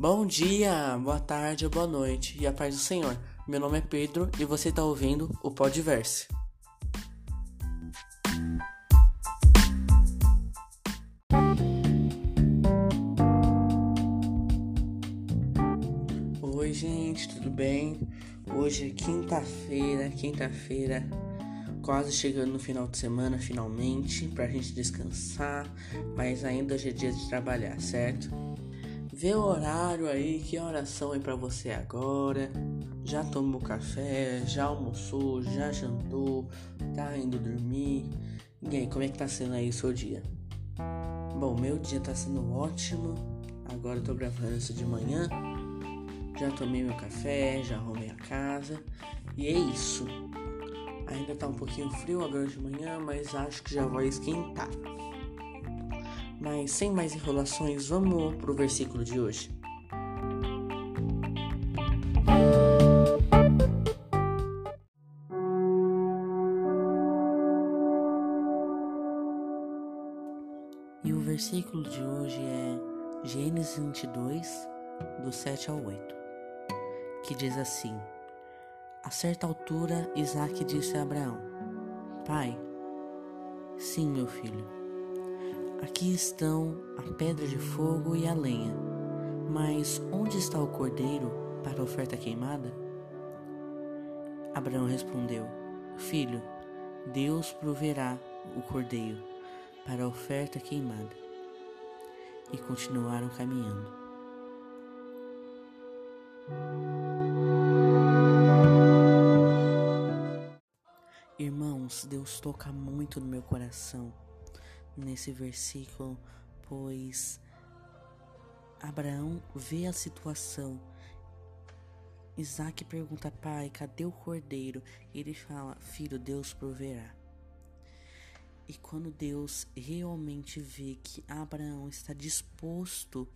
Bom dia, boa tarde boa noite e a paz do Senhor. Meu nome é Pedro e você está ouvindo o Podverse. Oi, gente, tudo bem? Hoje é quinta-feira, quinta-feira, quase chegando no final de semana, finalmente, pra gente descansar, mas ainda hoje é dia de trabalhar, certo? Vê o horário aí, que oração é para você agora. Já tomou café, já almoçou, já jantou, tá indo dormir. E aí, como é que tá sendo aí o seu dia? Bom, meu dia tá sendo ótimo. Agora eu tô gravando isso de manhã. Já tomei meu café, já arrumei a casa. E é isso. Ainda tá um pouquinho frio agora de manhã, mas acho que já vai esquentar. Mas sem mais enrolações, vamos pro versículo de hoje. E o versículo de hoje é Gênesis 22, do 7 ao 8, que diz assim: A certa altura, Isaac disse a Abraão: Pai, sim, meu filho. Aqui estão a pedra de fogo e a lenha, mas onde está o cordeiro para a oferta queimada? Abraão respondeu: Filho, Deus proverá o cordeiro para a oferta queimada. E continuaram caminhando. Irmãos, Deus toca muito no meu coração nesse versículo, pois Abraão vê a situação. Isaac pergunta, pai, cadê o cordeiro? Ele fala, filho, Deus proverá. E quando Deus realmente vê que Abraão está disposto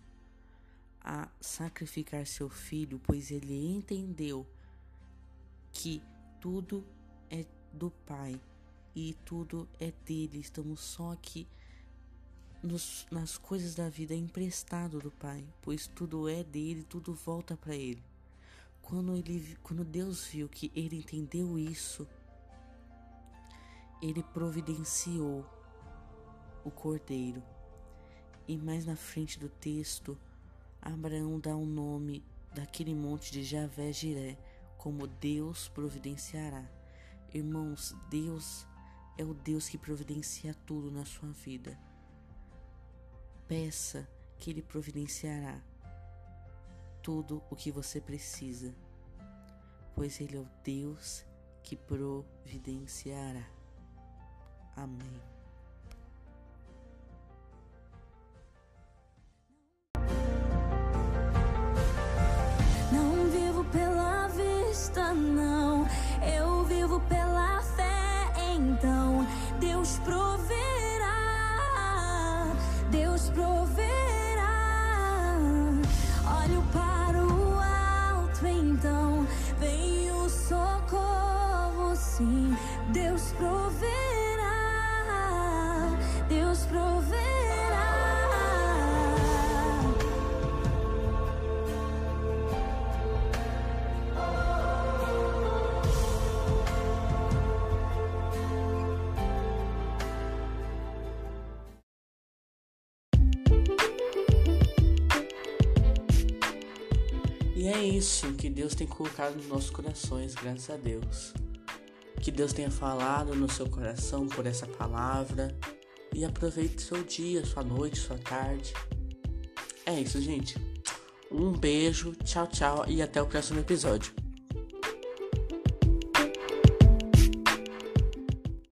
a sacrificar seu filho, pois ele entendeu que tudo é do Pai e tudo é dele. Estamos só aqui nos, nas coisas da vida emprestado do Pai, pois tudo é dele, tudo volta para ele. Quando ele, quando Deus viu que ele entendeu isso, ele providenciou o cordeiro. E mais na frente do texto, Abraão dá o um nome daquele monte de Javé Jiré como Deus providenciará. Irmãos, Deus é o Deus que providencia tudo na sua vida. Peça que Ele providenciará tudo o que você precisa, pois Ele é o Deus que providenciará. Amém. Deus proverá. Olho para o alto, então vem o socorro, sim. Deus proverá, Deus proverá. E é isso que Deus tem colocado nos nossos corações, graças a Deus. Que Deus tenha falado no seu coração por essa palavra. E aproveite seu dia, sua noite, sua tarde. É isso, gente. Um beijo, tchau, tchau e até o próximo episódio.